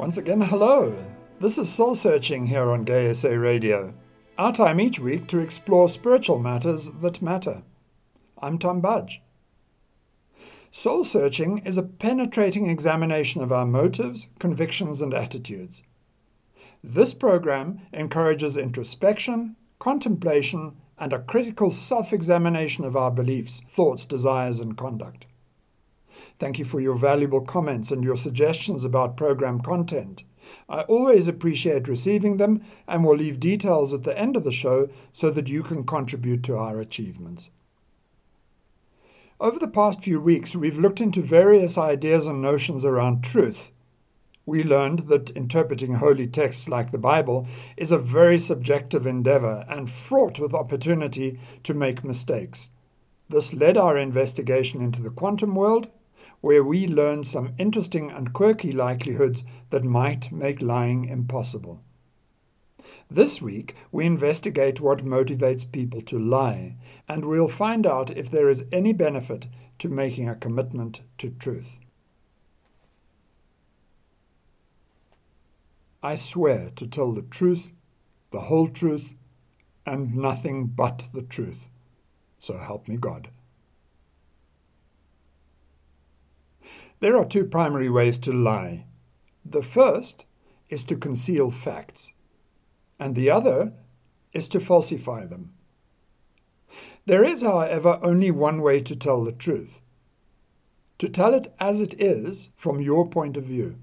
Once again, hello. This is Soul Searching here on Gay SA Radio. Our time each week to explore spiritual matters that matter. I'm Tom Budge. Soul Searching is a penetrating examination of our motives, convictions, and attitudes. This program encourages introspection, contemplation, and a critical self examination of our beliefs, thoughts, desires, and conduct. Thank you for your valuable comments and your suggestions about program content. I always appreciate receiving them and will leave details at the end of the show so that you can contribute to our achievements. Over the past few weeks, we've looked into various ideas and notions around truth. We learned that interpreting holy texts like the Bible is a very subjective endeavor and fraught with opportunity to make mistakes. This led our investigation into the quantum world where we learn some interesting and quirky likelihoods that might make lying impossible. This week, we investigate what motivates people to lie, and we'll find out if there is any benefit to making a commitment to truth. I swear to tell the truth, the whole truth, and nothing but the truth. So help me God. There are two primary ways to lie. The first is to conceal facts, and the other is to falsify them. There is, however, only one way to tell the truth to tell it as it is from your point of view.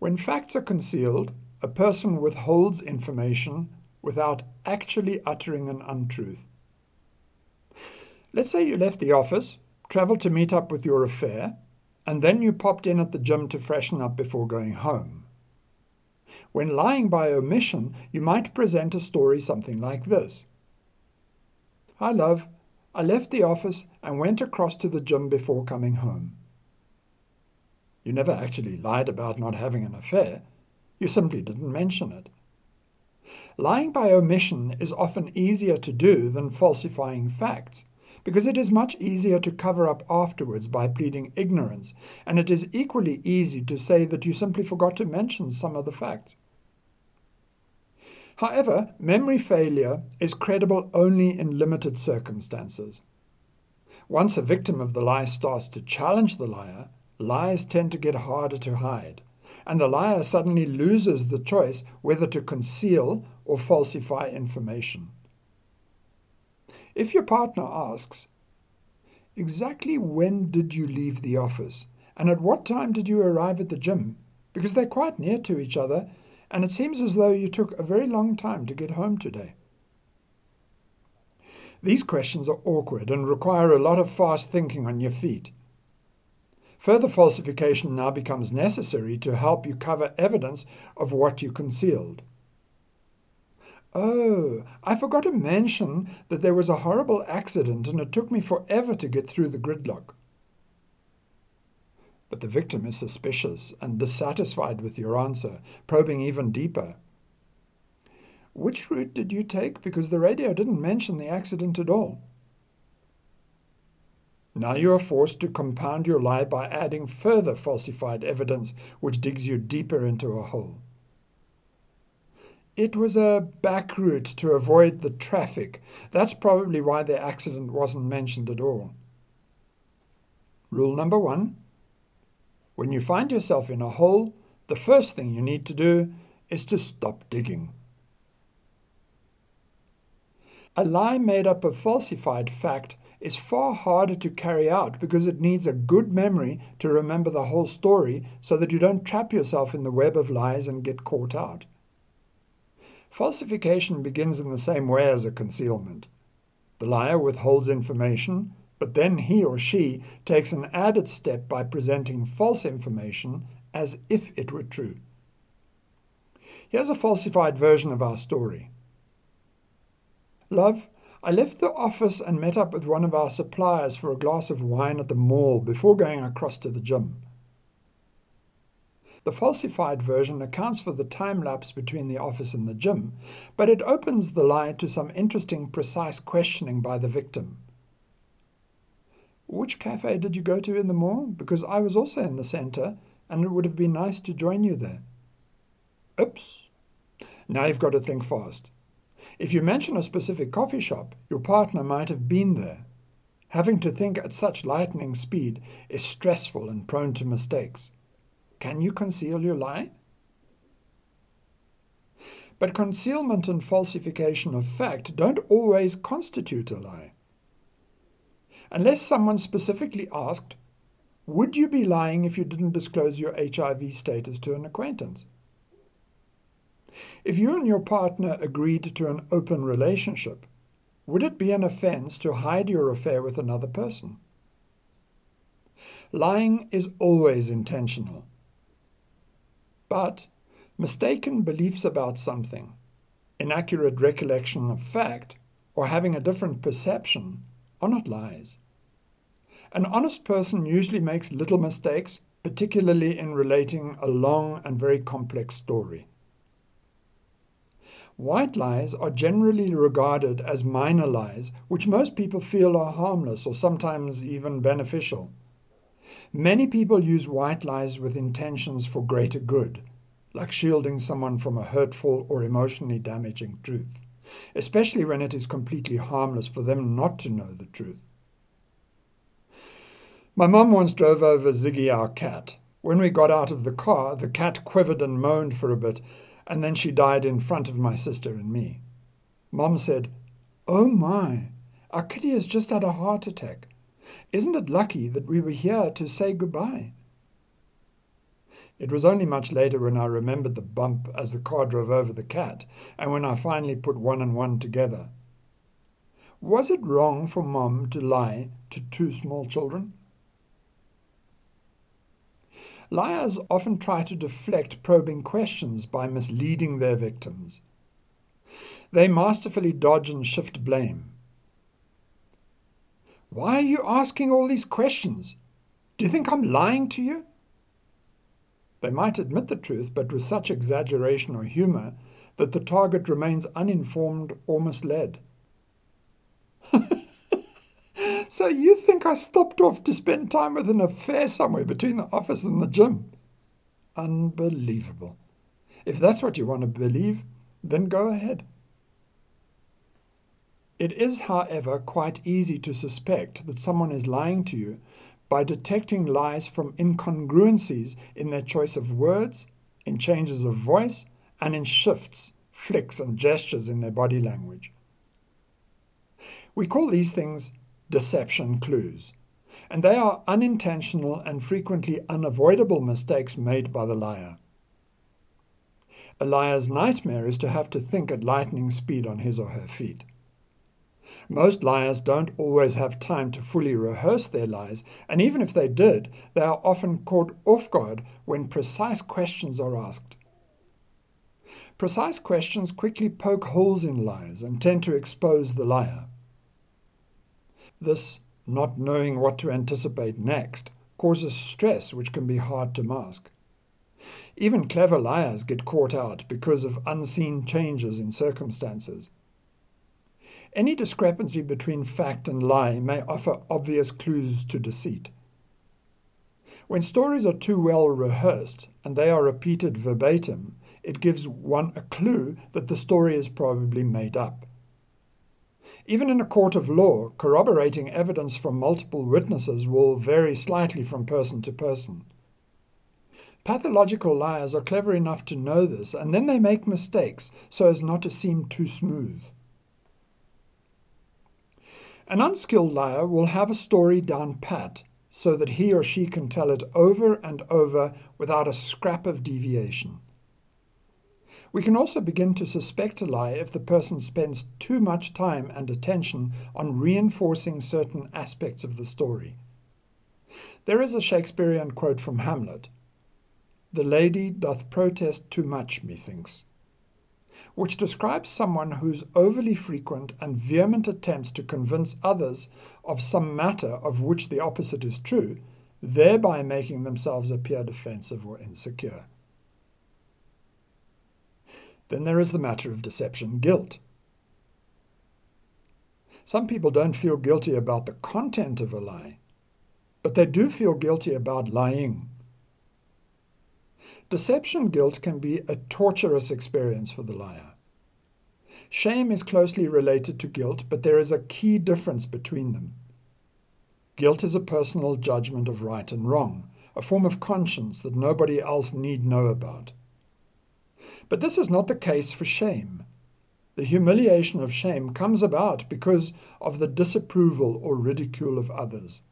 When facts are concealed, a person withholds information without actually uttering an untruth. Let's say you left the office travelled to meet up with your affair, and then you popped in at the gym to freshen up before going home. When lying by omission, you might present a story something like this Hi, love. I left the office and went across to the gym before coming home. You never actually lied about not having an affair. You simply didn't mention it. Lying by omission is often easier to do than falsifying facts because it is much easier to cover up afterwards by pleading ignorance, and it is equally easy to say that you simply forgot to mention some of the facts. However, memory failure is credible only in limited circumstances. Once a victim of the lie starts to challenge the liar, lies tend to get harder to hide, and the liar suddenly loses the choice whether to conceal or falsify information. If your partner asks, Exactly when did you leave the office? And at what time did you arrive at the gym? Because they're quite near to each other, and it seems as though you took a very long time to get home today. These questions are awkward and require a lot of fast thinking on your feet. Further falsification now becomes necessary to help you cover evidence of what you concealed. Oh, I forgot to mention that there was a horrible accident and it took me forever to get through the gridlock. But the victim is suspicious and dissatisfied with your answer, probing even deeper. Which route did you take? Because the radio didn't mention the accident at all. Now you are forced to compound your lie by adding further falsified evidence which digs you deeper into a hole. It was a back route to avoid the traffic. That's probably why the accident wasn't mentioned at all. Rule number one when you find yourself in a hole, the first thing you need to do is to stop digging. A lie made up of falsified fact is far harder to carry out because it needs a good memory to remember the whole story so that you don't trap yourself in the web of lies and get caught out. Falsification begins in the same way as a concealment. The liar withholds information, but then he or she takes an added step by presenting false information as if it were true. Here's a falsified version of our story. Love, I left the office and met up with one of our suppliers for a glass of wine at the mall before going across to the gym. The falsified version accounts for the time lapse between the office and the gym, but it opens the lie to some interesting, precise questioning by the victim. Which cafe did you go to in the mall? Because I was also in the center, and it would have been nice to join you there. Oops. Now you've got to think fast. If you mention a specific coffee shop, your partner might have been there. Having to think at such lightning speed is stressful and prone to mistakes. Can you conceal your lie? But concealment and falsification of fact don't always constitute a lie. Unless someone specifically asked, would you be lying if you didn't disclose your HIV status to an acquaintance? If you and your partner agreed to an open relationship, would it be an offense to hide your affair with another person? Lying is always intentional. But mistaken beliefs about something, inaccurate recollection of fact, or having a different perception are not lies. An honest person usually makes little mistakes, particularly in relating a long and very complex story. White lies are generally regarded as minor lies, which most people feel are harmless or sometimes even beneficial. Many people use white lies with intentions for greater good, like shielding someone from a hurtful or emotionally damaging truth, especially when it is completely harmless for them not to know the truth. My mum once drove over Ziggy, our cat. When we got out of the car, the cat quivered and moaned for a bit, and then she died in front of my sister and me. Mom said, Oh my, our kitty has just had a heart attack. Isn't it lucky that we were here to say goodbye? It was only much later when I remembered the bump as the car drove over the cat, and when I finally put one and one together. Was it wrong for Mom to lie to two small children? Liars often try to deflect probing questions by misleading their victims. They masterfully dodge and shift blame. Why are you asking all these questions? Do you think I'm lying to you? They might admit the truth, but with such exaggeration or humour that the target remains uninformed or misled. So you think I stopped off to spend time with an affair somewhere between the office and the gym? Unbelievable. If that's what you want to believe, then go ahead. It is, however, quite easy to suspect that someone is lying to you by detecting lies from incongruencies in their choice of words, in changes of voice, and in shifts, flicks, and gestures in their body language. We call these things deception clues, and they are unintentional and frequently unavoidable mistakes made by the liar. A liar's nightmare is to have to think at lightning speed on his or her feet. Most liars don't always have time to fully rehearse their lies, and even if they did, they are often caught off guard when precise questions are asked. Precise questions quickly poke holes in lies and tend to expose the liar. This not knowing what to anticipate next causes stress which can be hard to mask. Even clever liars get caught out because of unseen changes in circumstances. Any discrepancy between fact and lie may offer obvious clues to deceit. When stories are too well rehearsed and they are repeated verbatim, it gives one a clue that the story is probably made up. Even in a court of law, corroborating evidence from multiple witnesses will vary slightly from person to person. Pathological liars are clever enough to know this, and then they make mistakes so as not to seem too smooth. An unskilled liar will have a story down pat so that he or she can tell it over and over without a scrap of deviation. We can also begin to suspect a lie if the person spends too much time and attention on reinforcing certain aspects of the story. There is a Shakespearean quote from Hamlet The lady doth protest too much, methinks, which describes someone whose overly frequent and vehement attempts to convince others of some matter of which the opposite is true, thereby making themselves appear defensive or insecure. Then there is the matter of deception guilt. Some people don't feel guilty about the content of a lie, but they do feel guilty about lying. Deception guilt can be a torturous experience for the liar. Shame is closely related to guilt, but there is a key difference between them. Guilt is a personal judgment of right and wrong, a form of conscience that nobody else need know about. But this is not the case for shame. The humiliation of shame comes about because of the disapproval or ridicule of others.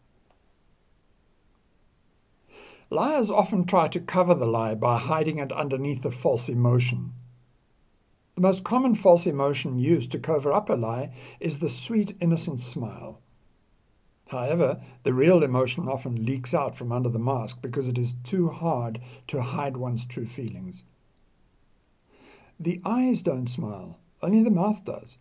Liars often try to cover the lie by hiding it underneath a false emotion. The most common false emotion used to cover up a lie is the sweet, innocent smile. However, the real emotion often leaks out from under the mask because it is too hard to hide one's true feelings. The eyes don't smile, only the mouth does.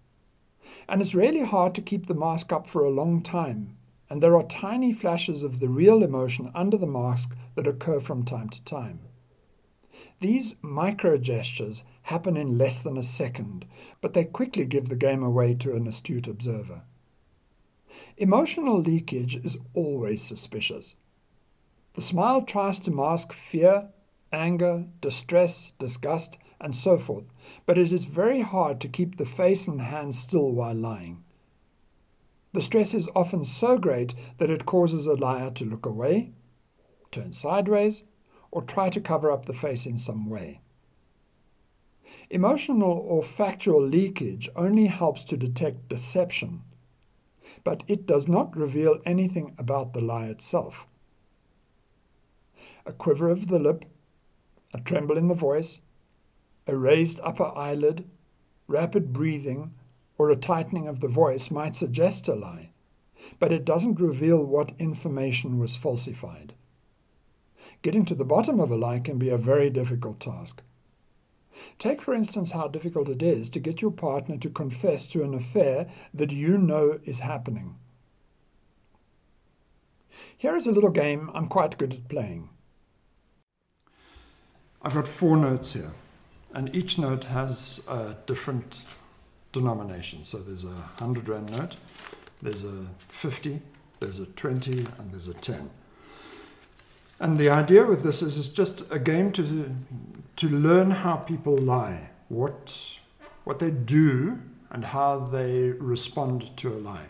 And it's really hard to keep the mask up for a long time, and there are tiny flashes of the real emotion under the mask that occur from time to time. These micro gestures happen in less than a second, but they quickly give the game away to an astute observer. Emotional leakage is always suspicious. The smile tries to mask fear, anger, distress, disgust, and so forth, but it is very hard to keep the face and hands still while lying. The stress is often so great that it causes a liar to look away, turn sideways, or try to cover up the face in some way. Emotional or factual leakage only helps to detect deception, but it does not reveal anything about the lie itself. A quiver of the lip, a tremble in the voice, a raised upper eyelid, rapid breathing, or a tightening of the voice might suggest a lie, but it doesn't reveal what information was falsified. Getting to the bottom of a lie can be a very difficult task. Take, for instance, how difficult it is to get your partner to confess to an affair that you know is happening. Here is a little game I'm quite good at playing. I've got four notes here, and each note has a different denomination. So there's a 100 Rand note, there's a 50, there's a 20, and there's a 10. And the idea with this is it's just a game to, to learn how people lie, what, what they do, and how they respond to a lie.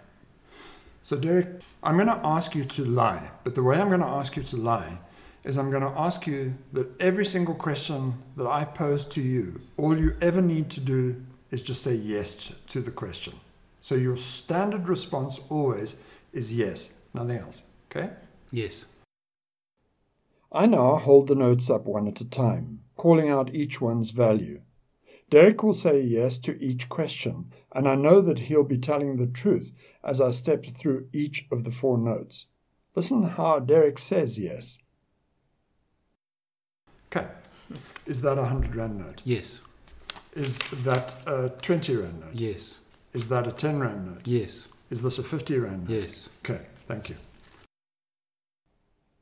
So, Derek, I'm going to ask you to lie, but the way I'm going to ask you to lie is I'm going to ask you that every single question that I pose to you, all you ever need to do is just say yes to the question. So your standard response always is yes, nothing else. Okay? Yes. I now hold the notes up one at a time, calling out each one's value. Derek will say yes to each question, and I know that he'll be telling the truth as I step through each of the four notes. Listen how Derek says yes. Okay. Is that a 100 Rand note? Yes. Is that a 20 Rand note? Yes. Is that a 10 Rand note? Yes. Is this a 50 Rand note? Yes. Okay, thank you.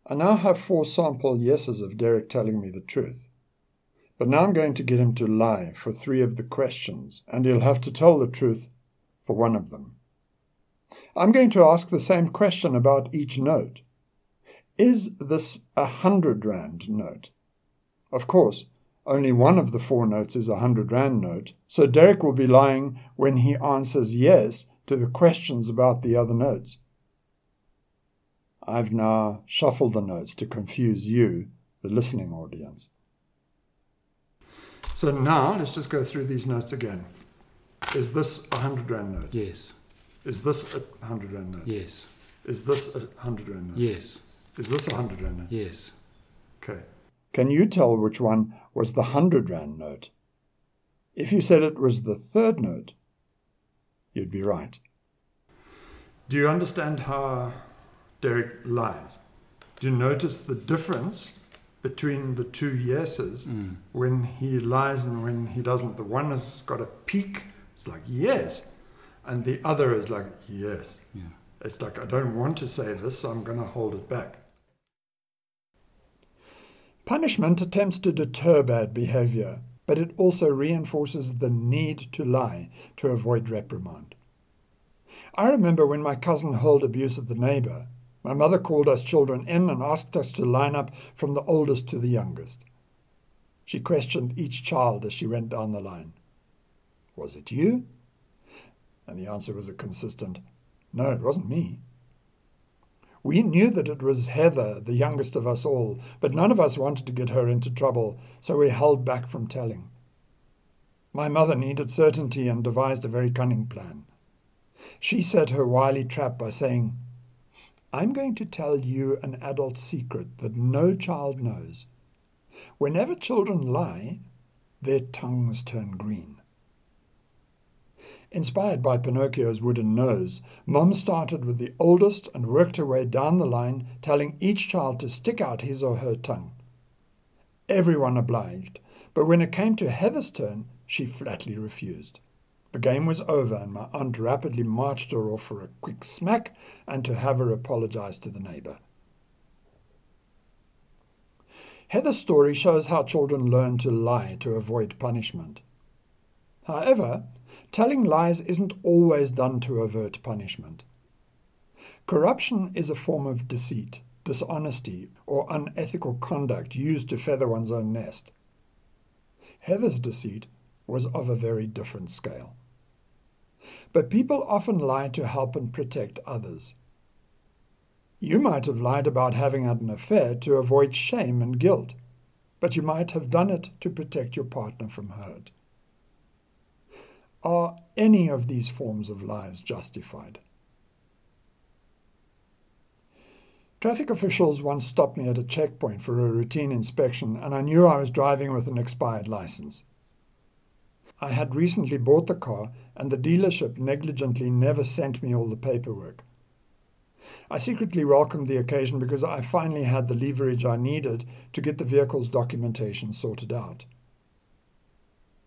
I now have four sample yeses of Derek telling me the truth. But now I'm going to get him to lie for three of the questions, and he'll have to tell the truth for one of them. I'm going to ask the same question about each note. Is this a hundred rand note? Of course, only one of the four notes is a hundred rand note, so Derek will be lying when he answers yes to the questions about the other notes. I've now shuffled the notes to confuse you, the listening audience. So now let's just go through these notes again. Is this a 100 Rand note? Yes. Is this a 100 Rand note? Yes. Is this a 100 Rand note? Yes. Is this a 100 Rand note? Yes. Okay. Can you tell which one was the 100 Rand note? If you said it was the third note, you'd be right. Do you understand how Derek lies. Do you notice the difference between the two yeses mm. when he lies and when he doesn't? The one has got a peak, it's like, yes. And the other is like, yes. Yeah. It's like, I don't want to say this, so I'm going to hold it back. Punishment attempts to deter bad behavior, but it also reinforces the need to lie to avoid reprimand. I remember when my cousin hurled abuse at the neighbor, my mother called us children in and asked us to line up from the oldest to the youngest. She questioned each child as she went down the line. Was it you? And the answer was a consistent, No, it wasn't me. We knew that it was Heather, the youngest of us all, but none of us wanted to get her into trouble, so we held back from telling. My mother needed certainty and devised a very cunning plan. She set her wily trap by saying, I'm going to tell you an adult secret that no child knows. Whenever children lie, their tongues turn green. Inspired by Pinocchio's wooden nose, Mom started with the oldest and worked her way down the line, telling each child to stick out his or her tongue. Everyone obliged, but when it came to Heather's turn, she flatly refused. The game was over, and my aunt rapidly marched her off for a quick smack and to have her apologize to the neighbor. Heather's story shows how children learn to lie to avoid punishment. However, telling lies isn't always done to avert punishment. Corruption is a form of deceit, dishonesty, or unethical conduct used to feather one's own nest. Heather's deceit was of a very different scale. But people often lie to help and protect others. You might have lied about having had an affair to avoid shame and guilt, but you might have done it to protect your partner from hurt. Are any of these forms of lies justified? Traffic officials once stopped me at a checkpoint for a routine inspection, and I knew I was driving with an expired license. I had recently bought the car, and the dealership negligently never sent me all the paperwork. I secretly welcomed the occasion because I finally had the leverage I needed to get the vehicle's documentation sorted out.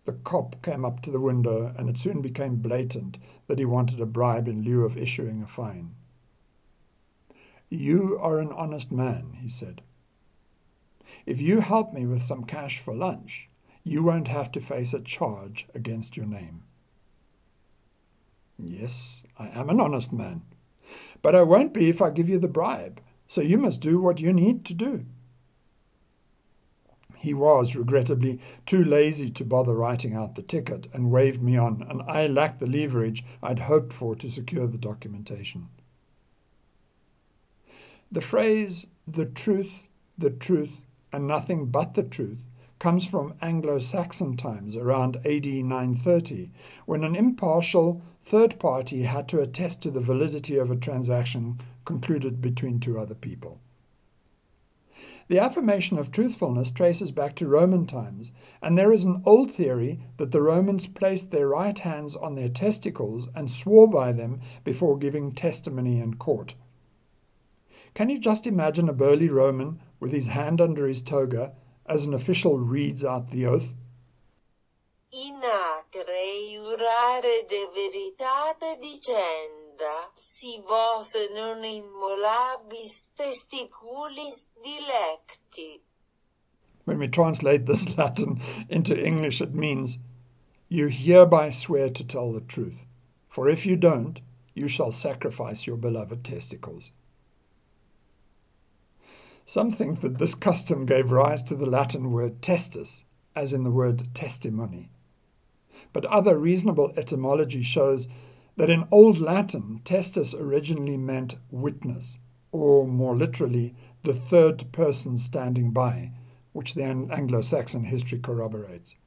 The cop came up to the window, and it soon became blatant that he wanted a bribe in lieu of issuing a fine. You are an honest man, he said. If you help me with some cash for lunch, you won't have to face a charge against your name. Yes, I am an honest man, but I won't be if I give you the bribe, so you must do what you need to do. He was, regrettably, too lazy to bother writing out the ticket and waved me on, and I lacked the leverage I'd hoped for to secure the documentation. The phrase, the truth, the truth, and nothing but the truth, comes from Anglo Saxon times around AD 930, when an impartial third party had to attest to the validity of a transaction concluded between two other people. The affirmation of truthfulness traces back to Roman times, and there is an old theory that the Romans placed their right hands on their testicles and swore by them before giving testimony in court. Can you just imagine a burly Roman with his hand under his toga as an official reads out the oath? In acre jurare de veritate si vos non immolabis testiculis dilecti. When we translate this Latin into English, it means, You hereby swear to tell the truth, for if you don't, you shall sacrifice your beloved testicles. Some think that this custom gave rise to the Latin word testis, as in the word testimony. But other reasonable etymology shows that in Old Latin, testis originally meant witness, or more literally, the third person standing by, which the Anglo Saxon history corroborates.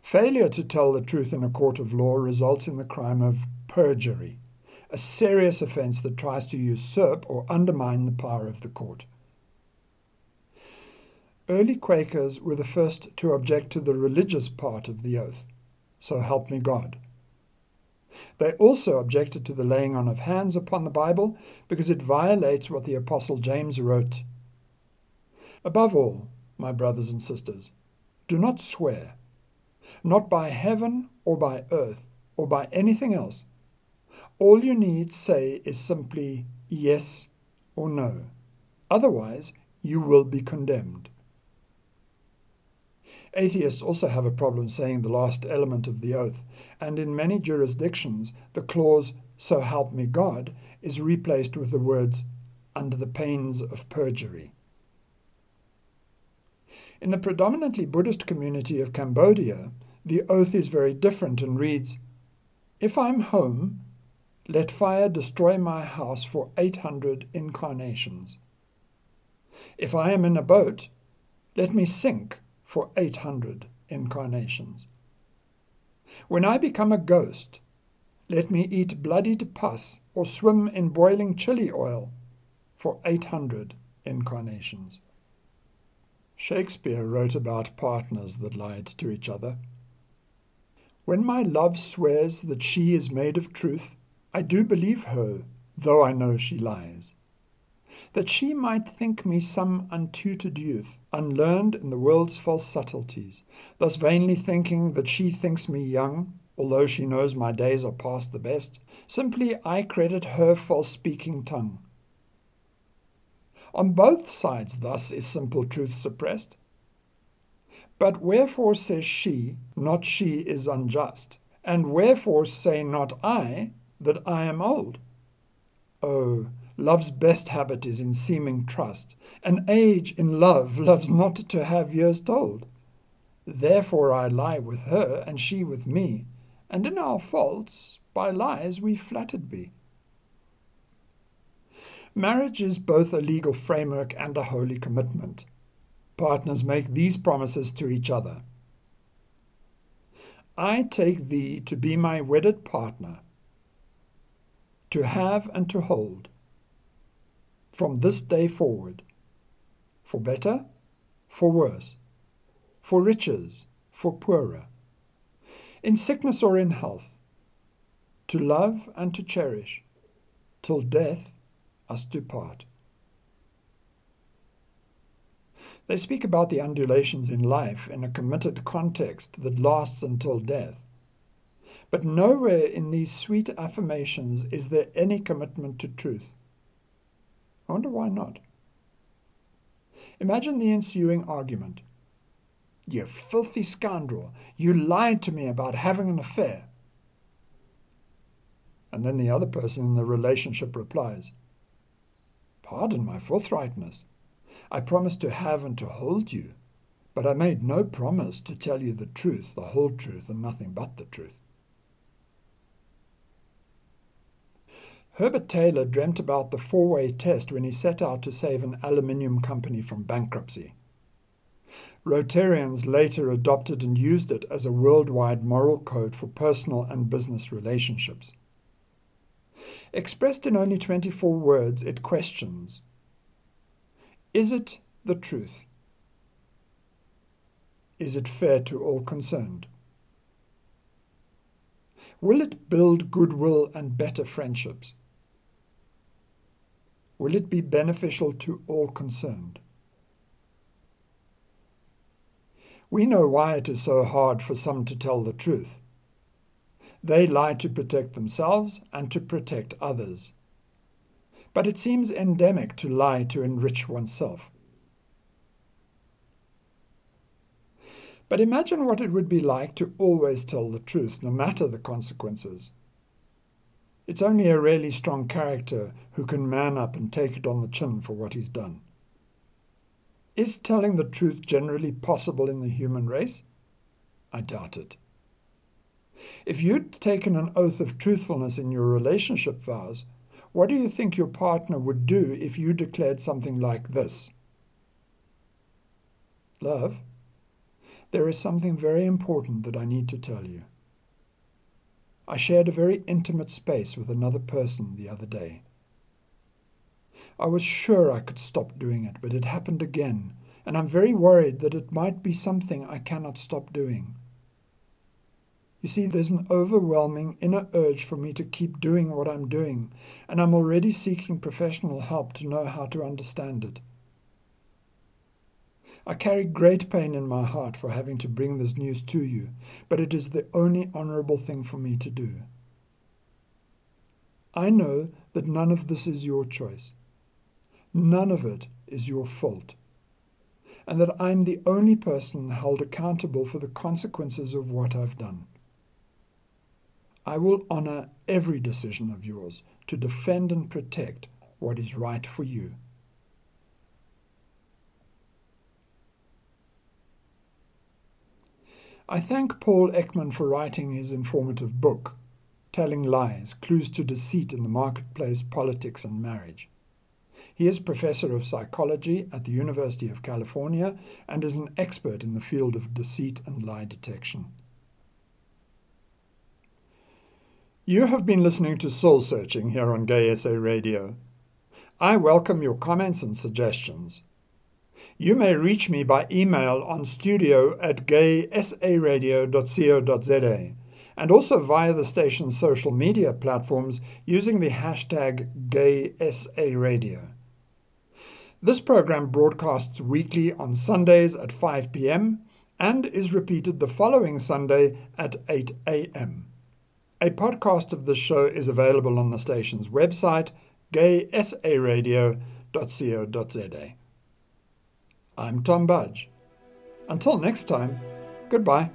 Failure to tell the truth in a court of law results in the crime of perjury, a serious offence that tries to usurp or undermine the power of the court. Early Quakers were the first to object to the religious part of the oath, so help me God. They also objected to the laying on of hands upon the Bible because it violates what the Apostle James wrote. Above all, my brothers and sisters, do not swear, not by heaven or by earth or by anything else. All you need say is simply yes or no. Otherwise, you will be condemned. Atheists also have a problem saying the last element of the oath, and in many jurisdictions, the clause, So help me God, is replaced with the words, Under the pains of perjury. In the predominantly Buddhist community of Cambodia, the oath is very different and reads If I'm home, let fire destroy my house for 800 incarnations. If I am in a boat, let me sink for 800 incarnations. When I become a ghost, let me eat bloodied pus or swim in boiling chili oil for 800 incarnations. Shakespeare wrote about partners that lied to each other. When my love swears that she is made of truth, I do believe her, though I know she lies. That she might think me some untutored youth, unlearned in the world's false subtleties, thus vainly thinking that she thinks me young, although she knows my days are past the best, simply I credit her false speaking tongue. On both sides thus is simple truth suppressed. But wherefore says she, not she is unjust? And wherefore say not I, that I am old? Oh, love's best habit is in seeming trust, and age in love loves not to have years told. Therefore I lie with her, and she with me, and in our faults by lies we flattered be. Marriage is both a legal framework and a holy commitment. Partners make these promises to each other. I take thee to be my wedded partner, to have and to hold, from this day forward, for better, for worse, for riches, for poorer, in sickness or in health, to love and to cherish, till death us do part. They speak about the undulations in life in a committed context that lasts until death. But nowhere in these sweet affirmations is there any commitment to truth. I wonder why not. Imagine the ensuing argument. You filthy scoundrel, you lied to me about having an affair. And then the other person in the relationship replies, Pardon my forthrightness. I promised to have and to hold you, but I made no promise to tell you the truth, the whole truth, and nothing but the truth. Herbert Taylor dreamt about the four way test when he set out to save an aluminium company from bankruptcy. Rotarians later adopted and used it as a worldwide moral code for personal and business relationships. Expressed in only 24 words, it questions Is it the truth? Is it fair to all concerned? Will it build goodwill and better friendships? Will it be beneficial to all concerned? We know why it is so hard for some to tell the truth. They lie to protect themselves and to protect others. But it seems endemic to lie to enrich oneself. But imagine what it would be like to always tell the truth, no matter the consequences. It's only a really strong character who can man up and take it on the chin for what he's done. Is telling the truth generally possible in the human race? I doubt it. If you'd taken an oath of truthfulness in your relationship vows, what do you think your partner would do if you declared something like this? Love, there is something very important that I need to tell you. I shared a very intimate space with another person the other day. I was sure I could stop doing it, but it happened again, and I'm very worried that it might be something I cannot stop doing. You see, there's an overwhelming inner urge for me to keep doing what I'm doing, and I'm already seeking professional help to know how to understand it. I carry great pain in my heart for having to bring this news to you, but it is the only honorable thing for me to do. I know that none of this is your choice. None of it is your fault. And that I'm the only person held accountable for the consequences of what I've done. I will honor every decision of yours to defend and protect what is right for you. I thank Paul Ekman for writing his informative book, Telling Lies Clues to Deceit in the Marketplace, Politics and Marriage. He is professor of psychology at the University of California and is an expert in the field of deceit and lie detection. You have been listening to Soul Searching here on Gay SA Radio. I welcome your comments and suggestions. You may reach me by email on studio at gaysaradio.co.za and also via the station's social media platforms using the hashtag GaySARadio. This program broadcasts weekly on Sundays at 5 p.m. and is repeated the following Sunday at 8 a.m. A podcast of this show is available on the station's website, gaysaradio.co.za. I'm Tom Budge. Until next time, goodbye.